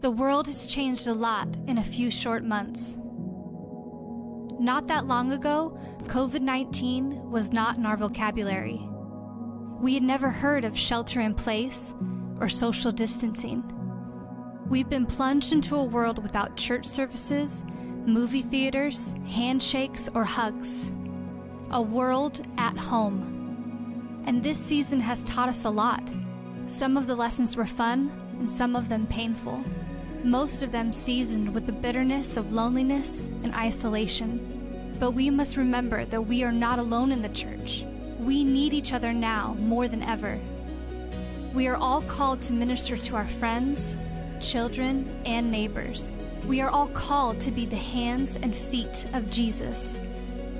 The world has changed a lot in a few short months. Not that long ago, COVID 19 was not in our vocabulary. We had never heard of shelter in place or social distancing. We've been plunged into a world without church services, movie theaters, handshakes, or hugs. A world at home. And this season has taught us a lot. Some of the lessons were fun, and some of them painful. Most of them seasoned with the bitterness of loneliness and isolation. But we must remember that we are not alone in the church. We need each other now more than ever. We are all called to minister to our friends, children, and neighbors. We are all called to be the hands and feet of Jesus,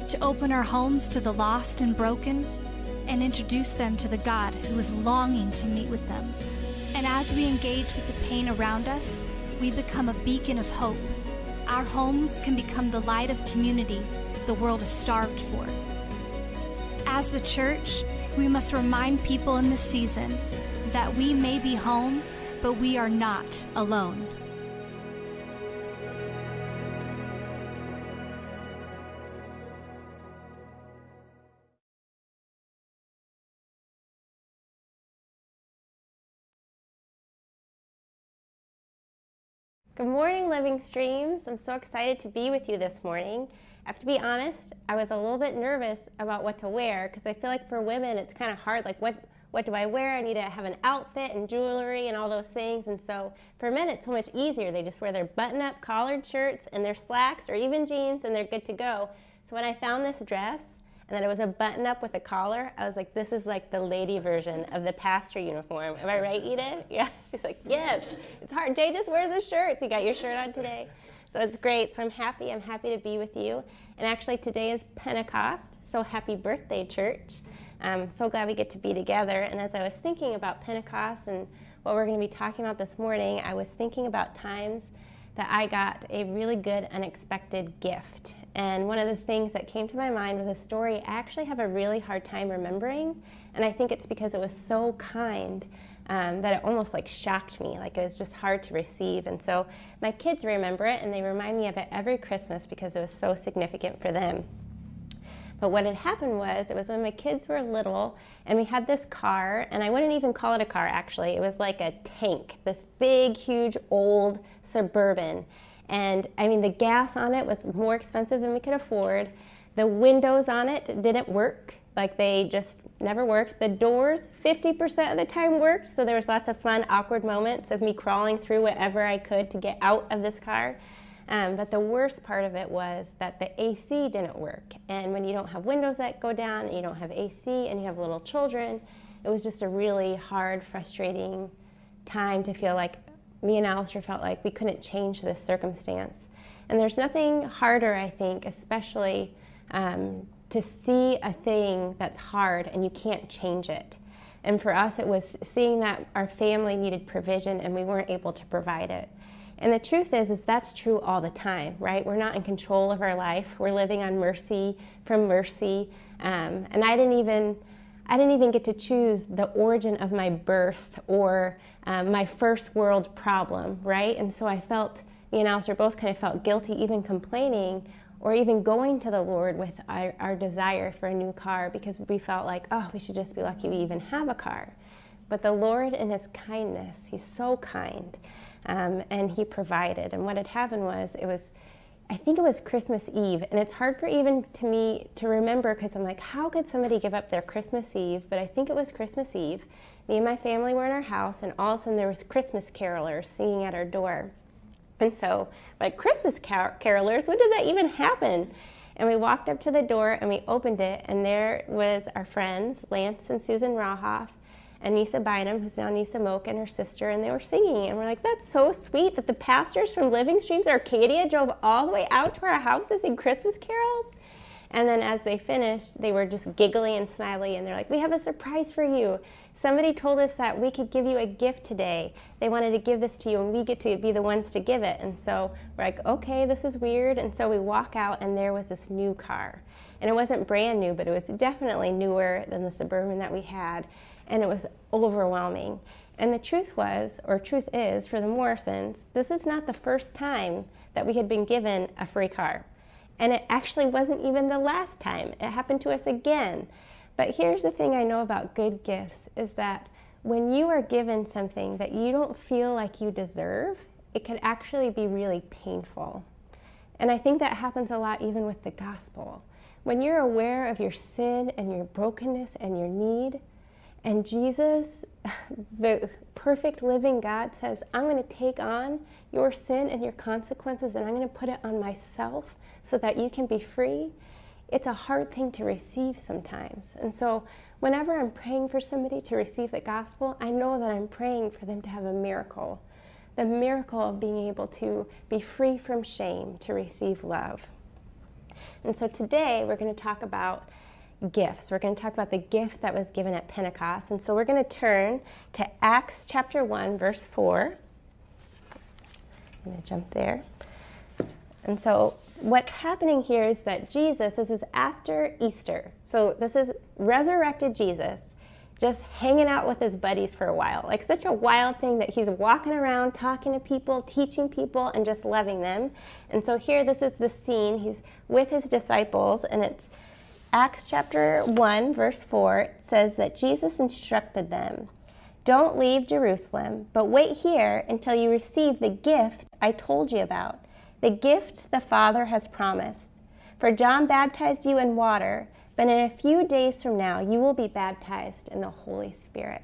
to open our homes to the lost and broken, and introduce them to the God who is longing to meet with them. And as we engage with the pain around us, we become a beacon of hope. Our homes can become the light of community the world is starved for. As the church, we must remind people in this season that we may be home, but we are not alone. Good morning, Living Streams. I'm so excited to be with you this morning. I have to be honest, I was a little bit nervous about what to wear because I feel like for women it's kind of hard. Like, what, what do I wear? I need to have an outfit and jewelry and all those things. And so for men, it's so much easier. They just wear their button up collared shirts and their slacks or even jeans and they're good to go. So when I found this dress, and then it was a button up with a collar. I was like, this is like the lady version of the pastor uniform. Am I right, Edith? Yeah. She's like, yes. It's hard. Jay just wears his shirt. So you got your shirt on today. So it's great. So I'm happy. I'm happy to be with you. And actually, today is Pentecost. So happy birthday, church. I'm so glad we get to be together. And as I was thinking about Pentecost and what we're going to be talking about this morning, I was thinking about times that I got a really good unexpected gift. And one of the things that came to my mind was a story I actually have a really hard time remembering. And I think it's because it was so kind um, that it almost like shocked me. Like it was just hard to receive. And so my kids remember it and they remind me of it every Christmas because it was so significant for them. But what had happened was, it was when my kids were little, and we had this car, and I wouldn't even call it a car actually. It was like a tank, this big, huge, old suburban. And I mean, the gas on it was more expensive than we could afford. The windows on it didn't work, like they just never worked. The doors, 50% of the time worked, so there was lots of fun, awkward moments of me crawling through whatever I could to get out of this car. Um, but the worst part of it was that the AC didn't work. And when you don't have windows that go down and you don't have AC and you have little children, it was just a really hard, frustrating time to feel like me and Alistair felt like we couldn't change this circumstance. And there's nothing harder, I think, especially um, to see a thing that's hard and you can't change it. And for us, it was seeing that our family needed provision and we weren't able to provide it. And the truth is, is that's true all the time, right? We're not in control of our life. We're living on mercy from mercy. Um, and I didn't even, I didn't even get to choose the origin of my birth or um, my first world problem, right? And so I felt, me and Alistair both kind of felt guilty even complaining or even going to the Lord with our, our, desire for a new car because we felt like, oh, we should just be lucky we even have a car. But the Lord, in His kindness, He's so kind, um, and He provided. And what had happened was, it was, I think it was Christmas Eve, and it's hard for even to me to remember because I'm like, how could somebody give up their Christmas Eve? But I think it was Christmas Eve. Me and my family were in our house, and all of a sudden there was Christmas carolers singing at our door. And so, like Christmas car- carolers, when does that even happen? And we walked up to the door and we opened it, and there was our friends, Lance and Susan Rahoff, and Nisa Bynum, who's now Nisa Moak, and her sister, and they were singing. And we're like, that's so sweet that the pastors from Living Streams Arcadia drove all the way out to our house to sing Christmas carols. And then as they finished, they were just giggly and smiley, and they're like, we have a surprise for you. Somebody told us that we could give you a gift today. They wanted to give this to you, and we get to be the ones to give it. And so we're like, okay, this is weird. And so we walk out, and there was this new car. And it wasn't brand new, but it was definitely newer than the Suburban that we had. And it was overwhelming. And the truth was, or truth is, for the Morrisons, this is not the first time that we had been given a free car. And it actually wasn't even the last time. It happened to us again. But here's the thing I know about good gifts is that when you are given something that you don't feel like you deserve, it can actually be really painful. And I think that happens a lot even with the gospel. When you're aware of your sin and your brokenness and your need, and Jesus, the perfect living God, says, I'm going to take on your sin and your consequences and I'm going to put it on myself so that you can be free. It's a hard thing to receive sometimes. And so, whenever I'm praying for somebody to receive the gospel, I know that I'm praying for them to have a miracle the miracle of being able to be free from shame to receive love. And so, today we're going to talk about gifts. We're going to talk about the gift that was given at Pentecost. And so we're going to turn to Acts chapter 1, verse 4. I'm going to jump there. And so what's happening here is that Jesus, this is after Easter. So this is resurrected Jesus just hanging out with his buddies for a while. Like such a wild thing that he's walking around talking to people, teaching people, and just loving them. And so here, this is the scene. He's with his disciples, and it's Acts chapter 1, verse 4 says that Jesus instructed them Don't leave Jerusalem, but wait here until you receive the gift I told you about, the gift the Father has promised. For John baptized you in water, but in a few days from now you will be baptized in the Holy Spirit.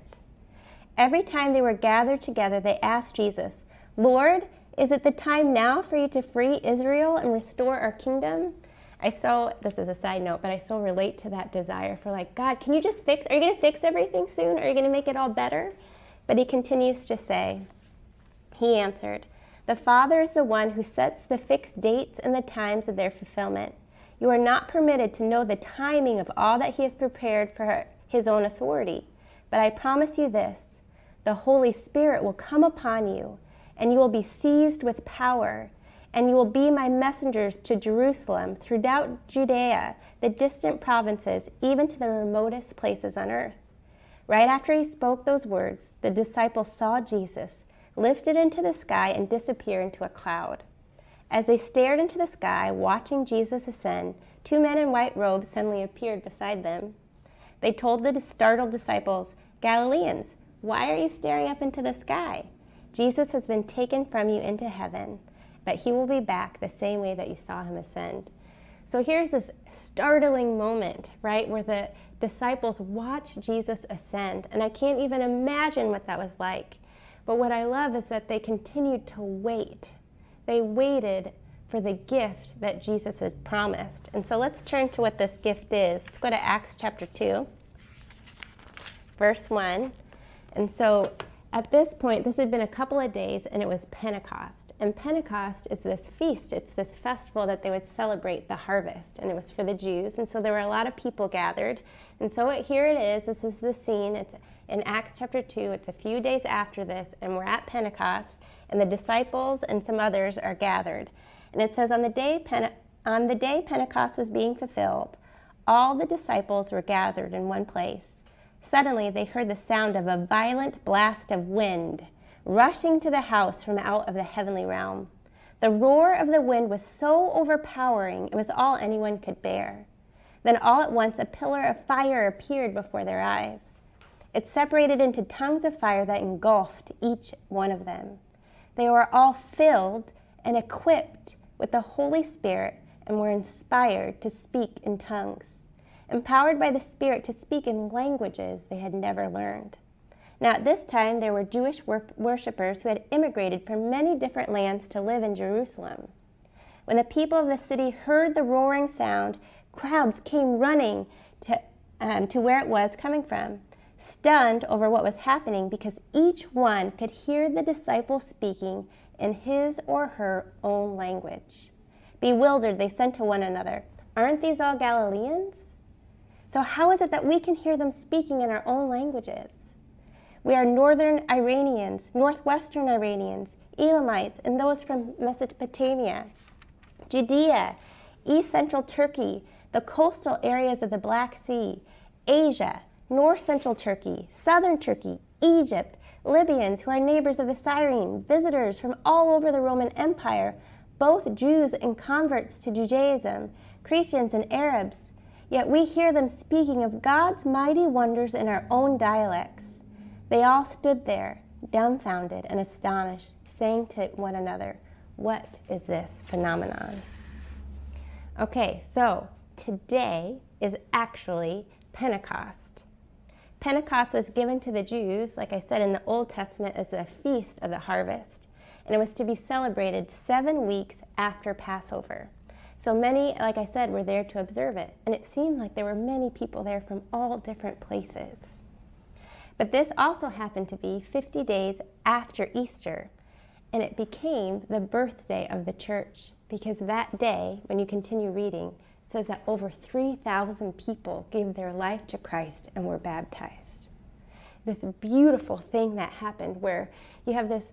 Every time they were gathered together, they asked Jesus, Lord, is it the time now for you to free Israel and restore our kingdom? I so, this is a side note, but I so relate to that desire for like, God, can you just fix, are you going to fix everything soon? Are you going to make it all better? But he continues to say, He answered, The Father is the one who sets the fixed dates and the times of their fulfillment. You are not permitted to know the timing of all that He has prepared for His own authority. But I promise you this the Holy Spirit will come upon you, and you will be seized with power and you will be my messengers to Jerusalem, throughout Judea, the distant provinces, even to the remotest places on earth. Right after he spoke those words, the disciples saw Jesus lifted into the sky and disappear into a cloud. As they stared into the sky, watching Jesus ascend, two men in white robes suddenly appeared beside them. They told the startled disciples, Galileans, why are you staring up into the sky? Jesus has been taken from you into heaven but he will be back the same way that you saw him ascend. So here's this startling moment, right, where the disciples watch Jesus ascend. And I can't even imagine what that was like. But what I love is that they continued to wait. They waited for the gift that Jesus had promised. And so let's turn to what this gift is. Let's go to Acts chapter 2, verse 1. And so at this point, this had been a couple of days and it was Pentecost. And Pentecost is this feast, it's this festival that they would celebrate the harvest. And it was for the Jews. And so there were a lot of people gathered. And so it, here it is. This is the scene. It's in Acts chapter 2. It's a few days after this. And we're at Pentecost. And the disciples and some others are gathered. And it says, On the day, Pente- on the day Pentecost was being fulfilled, all the disciples were gathered in one place. Suddenly they heard the sound of a violent blast of wind rushing to the house from out of the heavenly realm. The roar of the wind was so overpowering, it was all anyone could bear. Then all at once a pillar of fire appeared before their eyes. It separated into tongues of fire that engulfed each one of them. They were all filled and equipped with the Holy Spirit and were inspired to speak in tongues empowered by the Spirit to speak in languages they had never learned. Now, at this time, there were Jewish wor- worshippers who had immigrated from many different lands to live in Jerusalem. When the people of the city heard the roaring sound, crowds came running to, um, to where it was coming from, stunned over what was happening because each one could hear the disciple speaking in his or her own language. Bewildered, they said to one another, Aren't these all Galileans? So, how is it that we can hear them speaking in our own languages? We are northern Iranians, northwestern Iranians, Elamites, and those from Mesopotamia, Judea, east central Turkey, the coastal areas of the Black Sea, Asia, north central Turkey, southern Turkey, Egypt, Libyans who are neighbors of the Cyrene, visitors from all over the Roman Empire, both Jews and converts to Judaism, Christians and Arabs. Yet we hear them speaking of God's mighty wonders in our own dialects. They all stood there, dumbfounded and astonished, saying to one another, What is this phenomenon? Okay, so today is actually Pentecost. Pentecost was given to the Jews, like I said in the Old Testament, as the feast of the harvest, and it was to be celebrated seven weeks after Passover. So many, like I said, were there to observe it, and it seemed like there were many people there from all different places. But this also happened to be 50 days after Easter, and it became the birthday of the church because that day, when you continue reading, it says that over 3,000 people gave their life to Christ and were baptized. This beautiful thing that happened where you have this,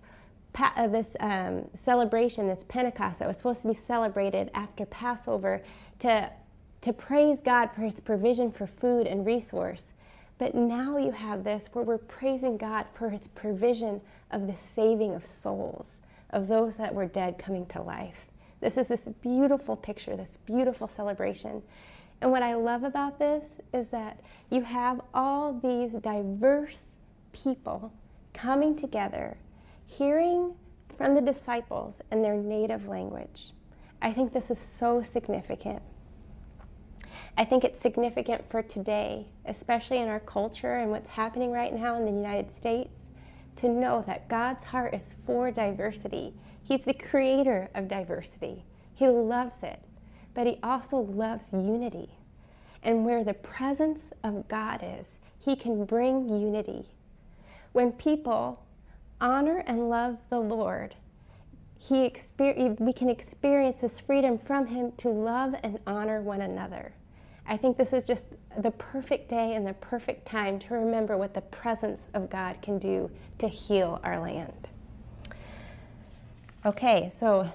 uh, this um, celebration, this Pentecost that was supposed to be celebrated after Passover to, to praise God for his provision for food and resource. But now you have this where we're praising God for his provision of the saving of souls, of those that were dead coming to life. This is this beautiful picture, this beautiful celebration. And what I love about this is that you have all these diverse people coming together, hearing from the disciples in their native language. I think this is so significant. I think it's significant for today, especially in our culture and what's happening right now in the United States, to know that God's heart is for diversity He's the creator of diversity. He loves it, but he also loves unity. And where the presence of God is, he can bring unity. When people honor and love the Lord, he we can experience this freedom from him to love and honor one another. I think this is just the perfect day and the perfect time to remember what the presence of God can do to heal our land. Okay, so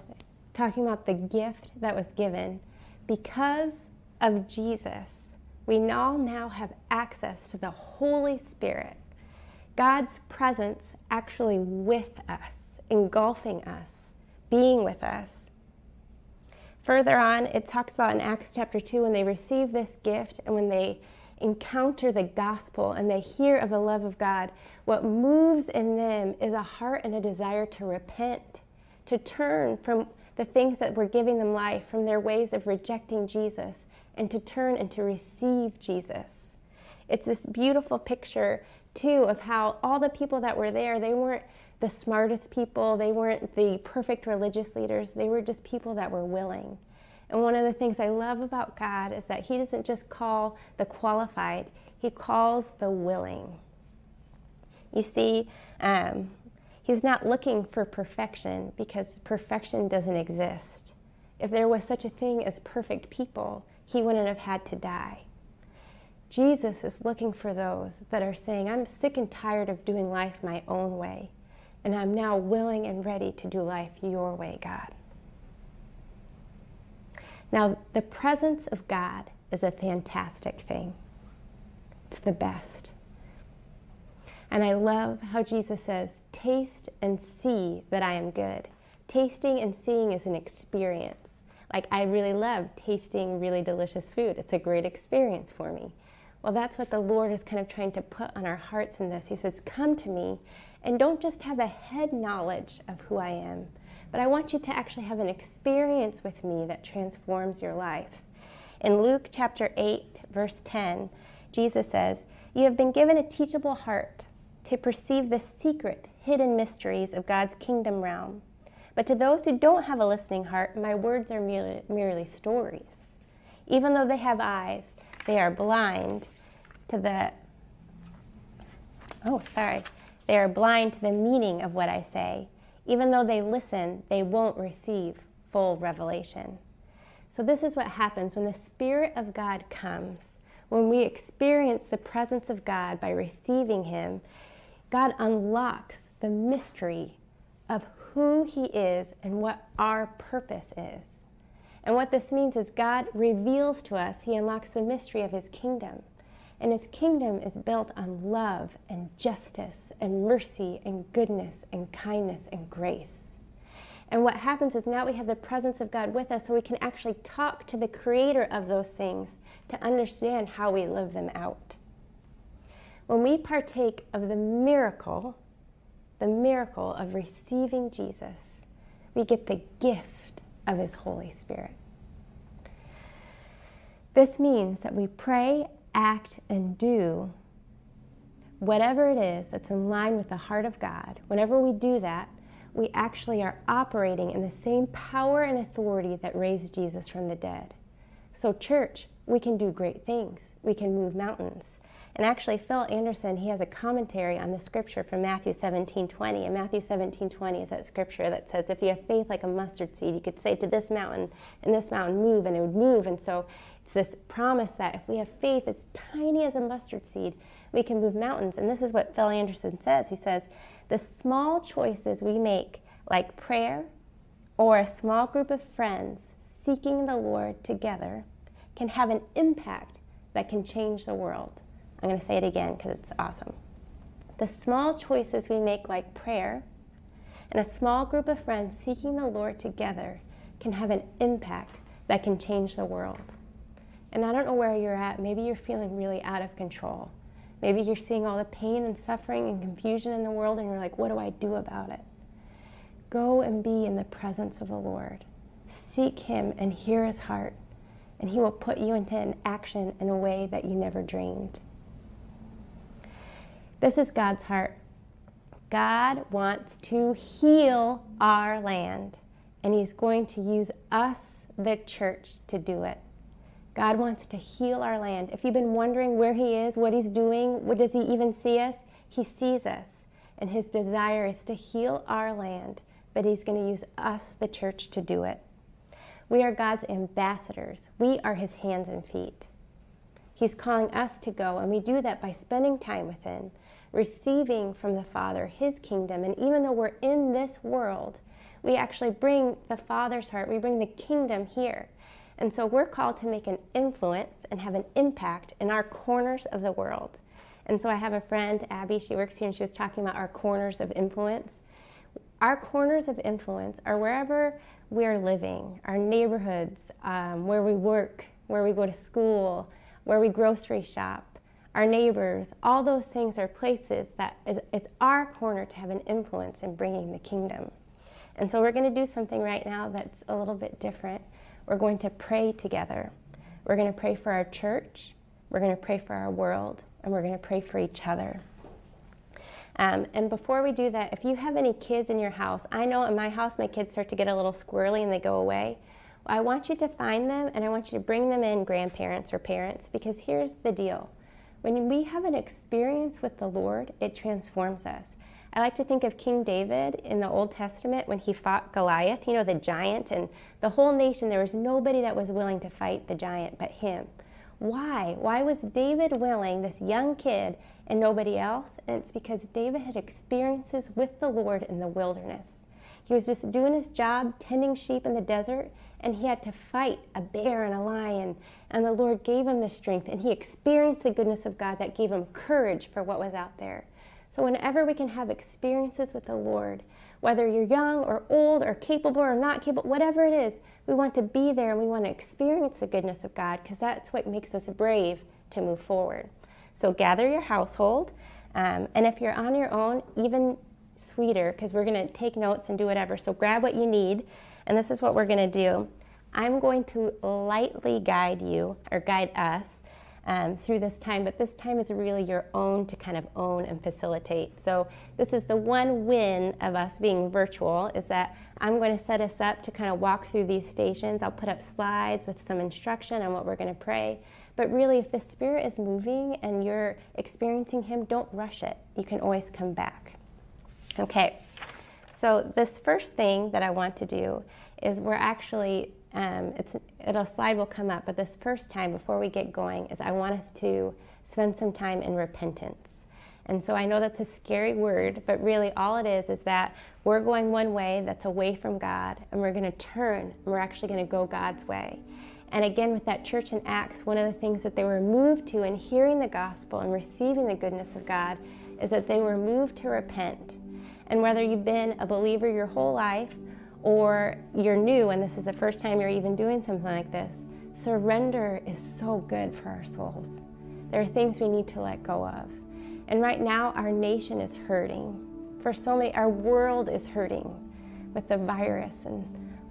talking about the gift that was given, because of Jesus, we all now have access to the Holy Spirit, God's presence actually with us, engulfing us, being with us. Further on, it talks about in Acts chapter 2 when they receive this gift and when they encounter the gospel and they hear of the love of God, what moves in them is a heart and a desire to repent to turn from the things that were giving them life, from their ways of rejecting Jesus, and to turn and to receive Jesus. It's this beautiful picture, too, of how all the people that were there, they weren't the smartest people, they weren't the perfect religious leaders, they were just people that were willing. And one of the things I love about God is that He doesn't just call the qualified, He calls the willing. You see, um, He's not looking for perfection because perfection doesn't exist. If there was such a thing as perfect people, he wouldn't have had to die. Jesus is looking for those that are saying, I'm sick and tired of doing life my own way, and I'm now willing and ready to do life your way, God. Now, the presence of God is a fantastic thing. It's the best. And I love how Jesus says, Taste and see that I am good. Tasting and seeing is an experience. Like, I really love tasting really delicious food. It's a great experience for me. Well, that's what the Lord is kind of trying to put on our hearts in this. He says, Come to me and don't just have a head knowledge of who I am, but I want you to actually have an experience with me that transforms your life. In Luke chapter 8, verse 10, Jesus says, You have been given a teachable heart to perceive the secret, hidden mysteries of God's kingdom realm. But to those who don't have a listening heart, my words are merely, merely stories. Even though they have eyes, they are blind to the. Oh, sorry. They are blind to the meaning of what I say. Even though they listen, they won't receive full revelation. So, this is what happens when the Spirit of God comes. When we experience the presence of God by receiving Him, God unlocks the mystery of who He is and what our purpose is. And what this means is God reveals to us, He unlocks the mystery of His kingdom. And his kingdom is built on love and justice and mercy and goodness and kindness and grace. And what happens is now we have the presence of God with us so we can actually talk to the creator of those things to understand how we live them out. When we partake of the miracle, the miracle of receiving Jesus, we get the gift of his Holy Spirit. This means that we pray, act, and do whatever it is that's in line with the heart of God. Whenever we do that, we actually are operating in the same power and authority that raised Jesus from the dead. So, church, we can do great things. We can move mountains. And actually, Phil Anderson, he has a commentary on the scripture from Matthew 17 20. And Matthew 17 20 is that scripture that says, If you have faith like a mustard seed, you could say to this mountain and this mountain, move, and it would move. And so it's this promise that if we have faith, it's tiny as a mustard seed, we can move mountains. And this is what Phil Anderson says. He says, The small choices we make, like prayer or a small group of friends seeking the Lord together, can have an impact that can change the world. I'm going to say it again because it's awesome. The small choices we make, like prayer, and a small group of friends seeking the Lord together, can have an impact that can change the world. And I don't know where you're at. Maybe you're feeling really out of control. Maybe you're seeing all the pain and suffering and confusion in the world, and you're like, what do I do about it? Go and be in the presence of the Lord. Seek Him and hear His heart, and He will put you into an action in a way that you never dreamed. This is God's heart. God wants to heal our land, and He's going to use us, the church, to do it. God wants to heal our land. If you've been wondering where He is, what He's doing, what does He even see us? He sees us, and His desire is to heal our land, but He's going to use us, the church, to do it. We are God's ambassadors, we are His hands and feet. He's calling us to go, and we do that by spending time with Him receiving from the Father His kingdom. And even though we're in this world, we actually bring the Father's heart, we bring the kingdom here. And so we're called to make an influence and have an impact in our corners of the world. And so I have a friend, Abby, she works here, and she was talking about our corners of influence. Our corners of influence are wherever we're living, our neighborhoods, um, where we work, where we go to school, where we grocery shop, our neighbors, all those things are places that is, it's our corner to have an influence in bringing the kingdom. And so we're going to do something right now that's a little bit different. We're going to pray together. We're going to pray for our church, we're going to pray for our world, and we're going to pray for each other. Um, and before we do that, if you have any kids in your house, I know in my house my kids start to get a little squirrely and they go away. Well, I want you to find them and I want you to bring them in, grandparents or parents, because here's the deal when we have an experience with the Lord, it transforms us. I like to think of King David in the Old Testament when he fought Goliath, you know, the giant, and the whole nation, there was nobody that was willing to fight the giant but him. Why? Why was David willing, this young kid, and nobody else? And it's because David had experiences with the Lord in the wilderness. He was just doing his job, tending sheep in the desert, and he had to fight a bear and a lion. And the Lord gave him the strength, and he experienced the goodness of God that gave him courage for what was out there. So, whenever we can have experiences with the Lord, whether you're young or old or capable or not capable, whatever it is, we want to be there and we want to experience the goodness of God because that's what makes us brave to move forward. So, gather your household. Um, and if you're on your own, even sweeter because we're going to take notes and do whatever. So, grab what you need and this is what we're going to do. I'm going to lightly guide you or guide us um, through this time, but this time is really your own to kind of own and facilitate. So this is the one win of us being virtual is that I'm going to set us up to kind of walk through these stations. I'll put up slides with some instruction on what we're going to pray. But really, if the Spirit is moving and you're experiencing Him, don't rush it. You can always come back. Okay, so this first thing that I want to do is we're actually um, it's it'll slide will come up, but this first time before we get going is I want us to spend some time in repentance. And so I know that's a scary word, but really all it is is that we're going one way that's away from God, and we're going to turn, and we're actually going to go God's way. And again, with that church in Acts, one of the things that they were moved to in hearing the gospel and receiving the goodness of God is that they were moved to repent. And whether you've been a believer your whole life or you're new and this is the first time you're even doing something like this, surrender is so good for our souls. There are things we need to let go of. And right now, our nation is hurting. For so many, our world is hurting with the virus and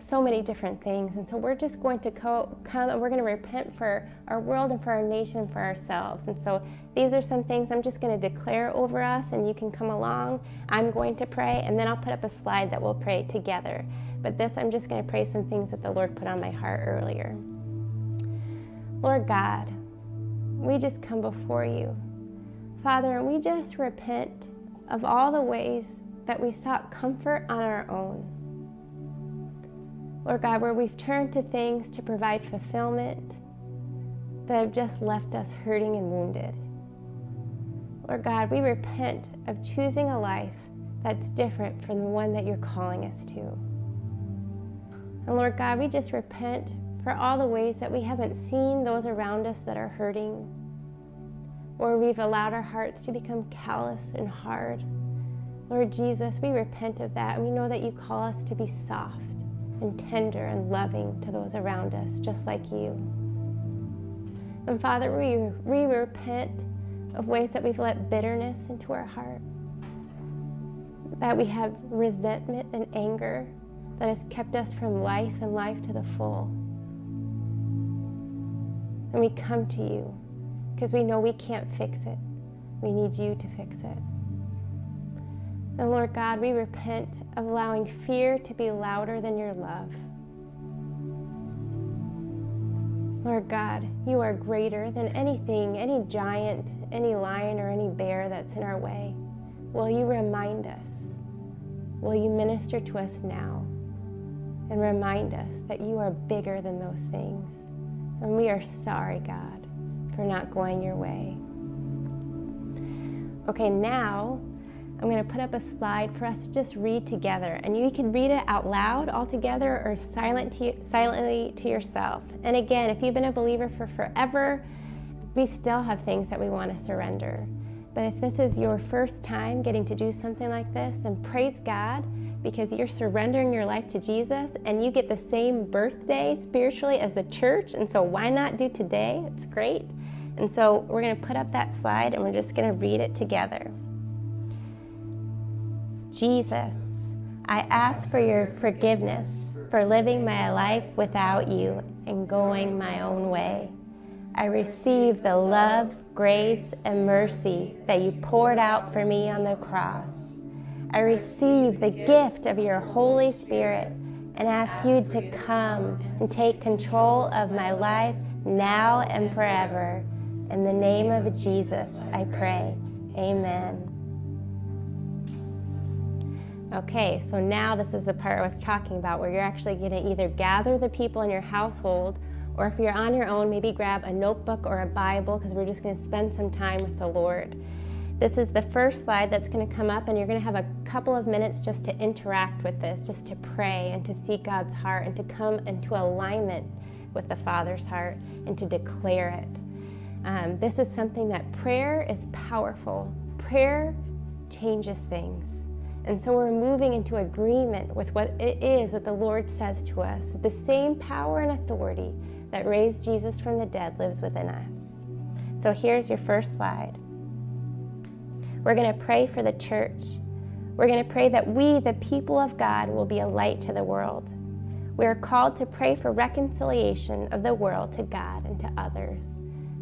so many different things. And so we're just going to co- come, we're going to repent for our world and for our nation, and for ourselves. And so these are some things I'm just going to declare over us, and you can come along. I'm going to pray, and then I'll put up a slide that we'll pray together. But this, I'm just going to pray some things that the Lord put on my heart earlier. Lord God, we just come before you. Father, and we just repent of all the ways that we sought comfort on our own Lord God, where we've turned to things to provide fulfillment that have just left us hurting and wounded. Lord God, we repent of choosing a life that's different from the one that you're calling us to. And Lord God, we just repent for all the ways that we haven't seen those around us that are hurting, or we've allowed our hearts to become callous and hard. Lord Jesus, we repent of that, we know that you call us to be soft and tender and loving to those around us, just like you. And Father, we, we repent of ways that we've let bitterness into our heart, that we have resentment and anger that has kept us from life and life to the full. And we come to you because we know we can't fix it. We need you to fix it. And Lord God, we repent of allowing fear to be louder than your love. Lord God, you are greater than anything, any giant, any lion, or any bear that's in our way. Will you remind us? Will you minister to us now and remind us that you are bigger than those things? And we are sorry, God, for not going your way. Okay, now I'm going to put up a slide for us to just read together. And you can read it out loud all together or silent to you, silently to yourself. And again, if you've been a believer for forever, we still have things that we want to surrender. But if this is your first time getting to do something like this, then praise God because you're surrendering your life to Jesus and you get the same birthday spiritually as the church. And so, why not do today? It's great. And so, we're going to put up that slide and we're just going to read it together. Jesus, I ask for your forgiveness for living my life without you and going my own way. I receive the love, grace, and mercy that you poured out for me on the cross. I receive the gift of your Holy Spirit and ask you to come and take control of my life now and forever. In the name of Jesus, I pray. Amen. Okay, so now this is the part I was talking about where you're actually going to either gather the people in your household, or if you're on your own, maybe grab a notebook or a Bible because we're just going to spend some time with the Lord. This is the first slide that's going to come up, and you're going to have a couple of minutes just to interact with this, just to pray and to seek God's heart and to come into alignment with the Father's heart and to declare it. Um, this is something that prayer is powerful. Prayer changes things. And so we're moving into agreement with what it is that the Lord says to us. The same power and authority that raised Jesus from the dead lives within us. So here's your first slide. We're going to pray for the church. We're going to pray that we, the people of God, will be a light to the world. We are called to pray for reconciliation of the world to God and to others.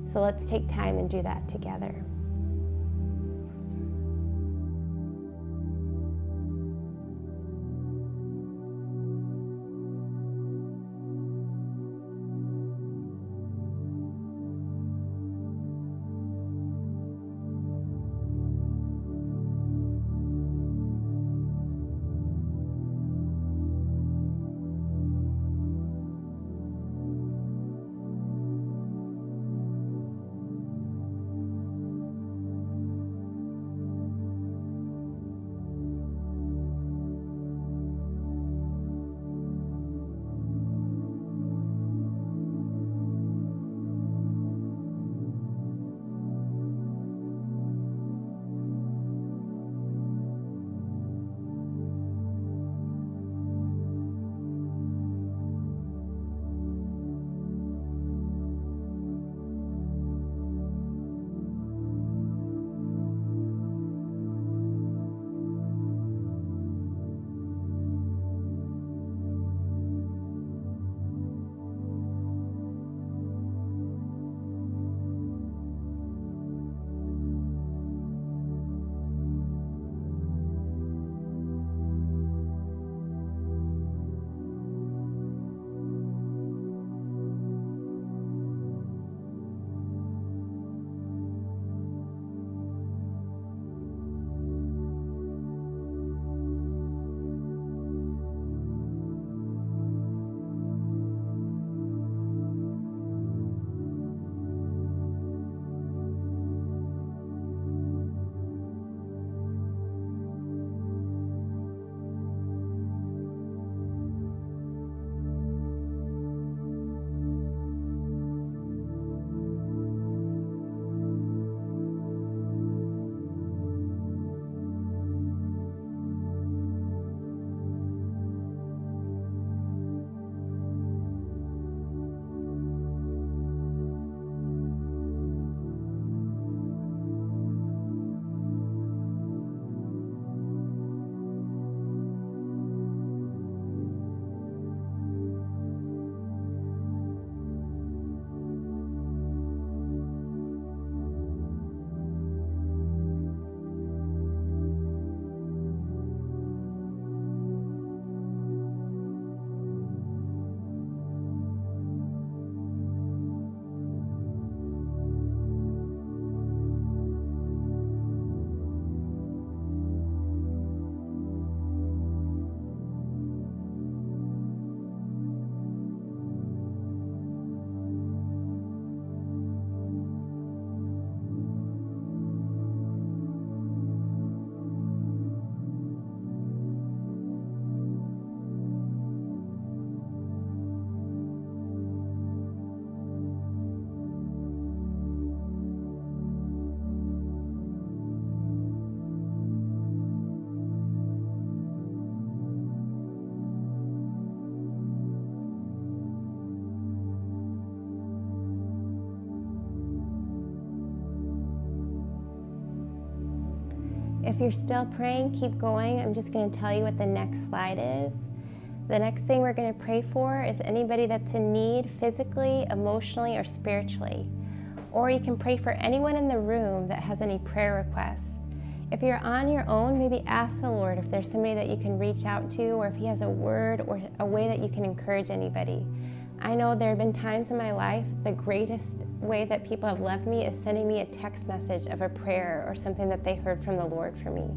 So let's take time and do that together. If you're still praying, keep going. I'm just going to tell you what the next slide is. The next thing we're going to pray for is anybody that's in need physically, emotionally, or spiritually. Or you can pray for anyone in the room that has any prayer requests. If you're on your own, maybe ask the Lord if there's somebody that you can reach out to, or if He has a word or a way that you can encourage anybody. I know there have been times in my life, the greatest way that people have loved me is sending me a text message of a prayer or something that they heard from the Lord for me.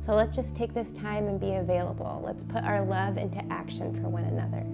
So let's just take this time and be available. Let's put our love into action for one another.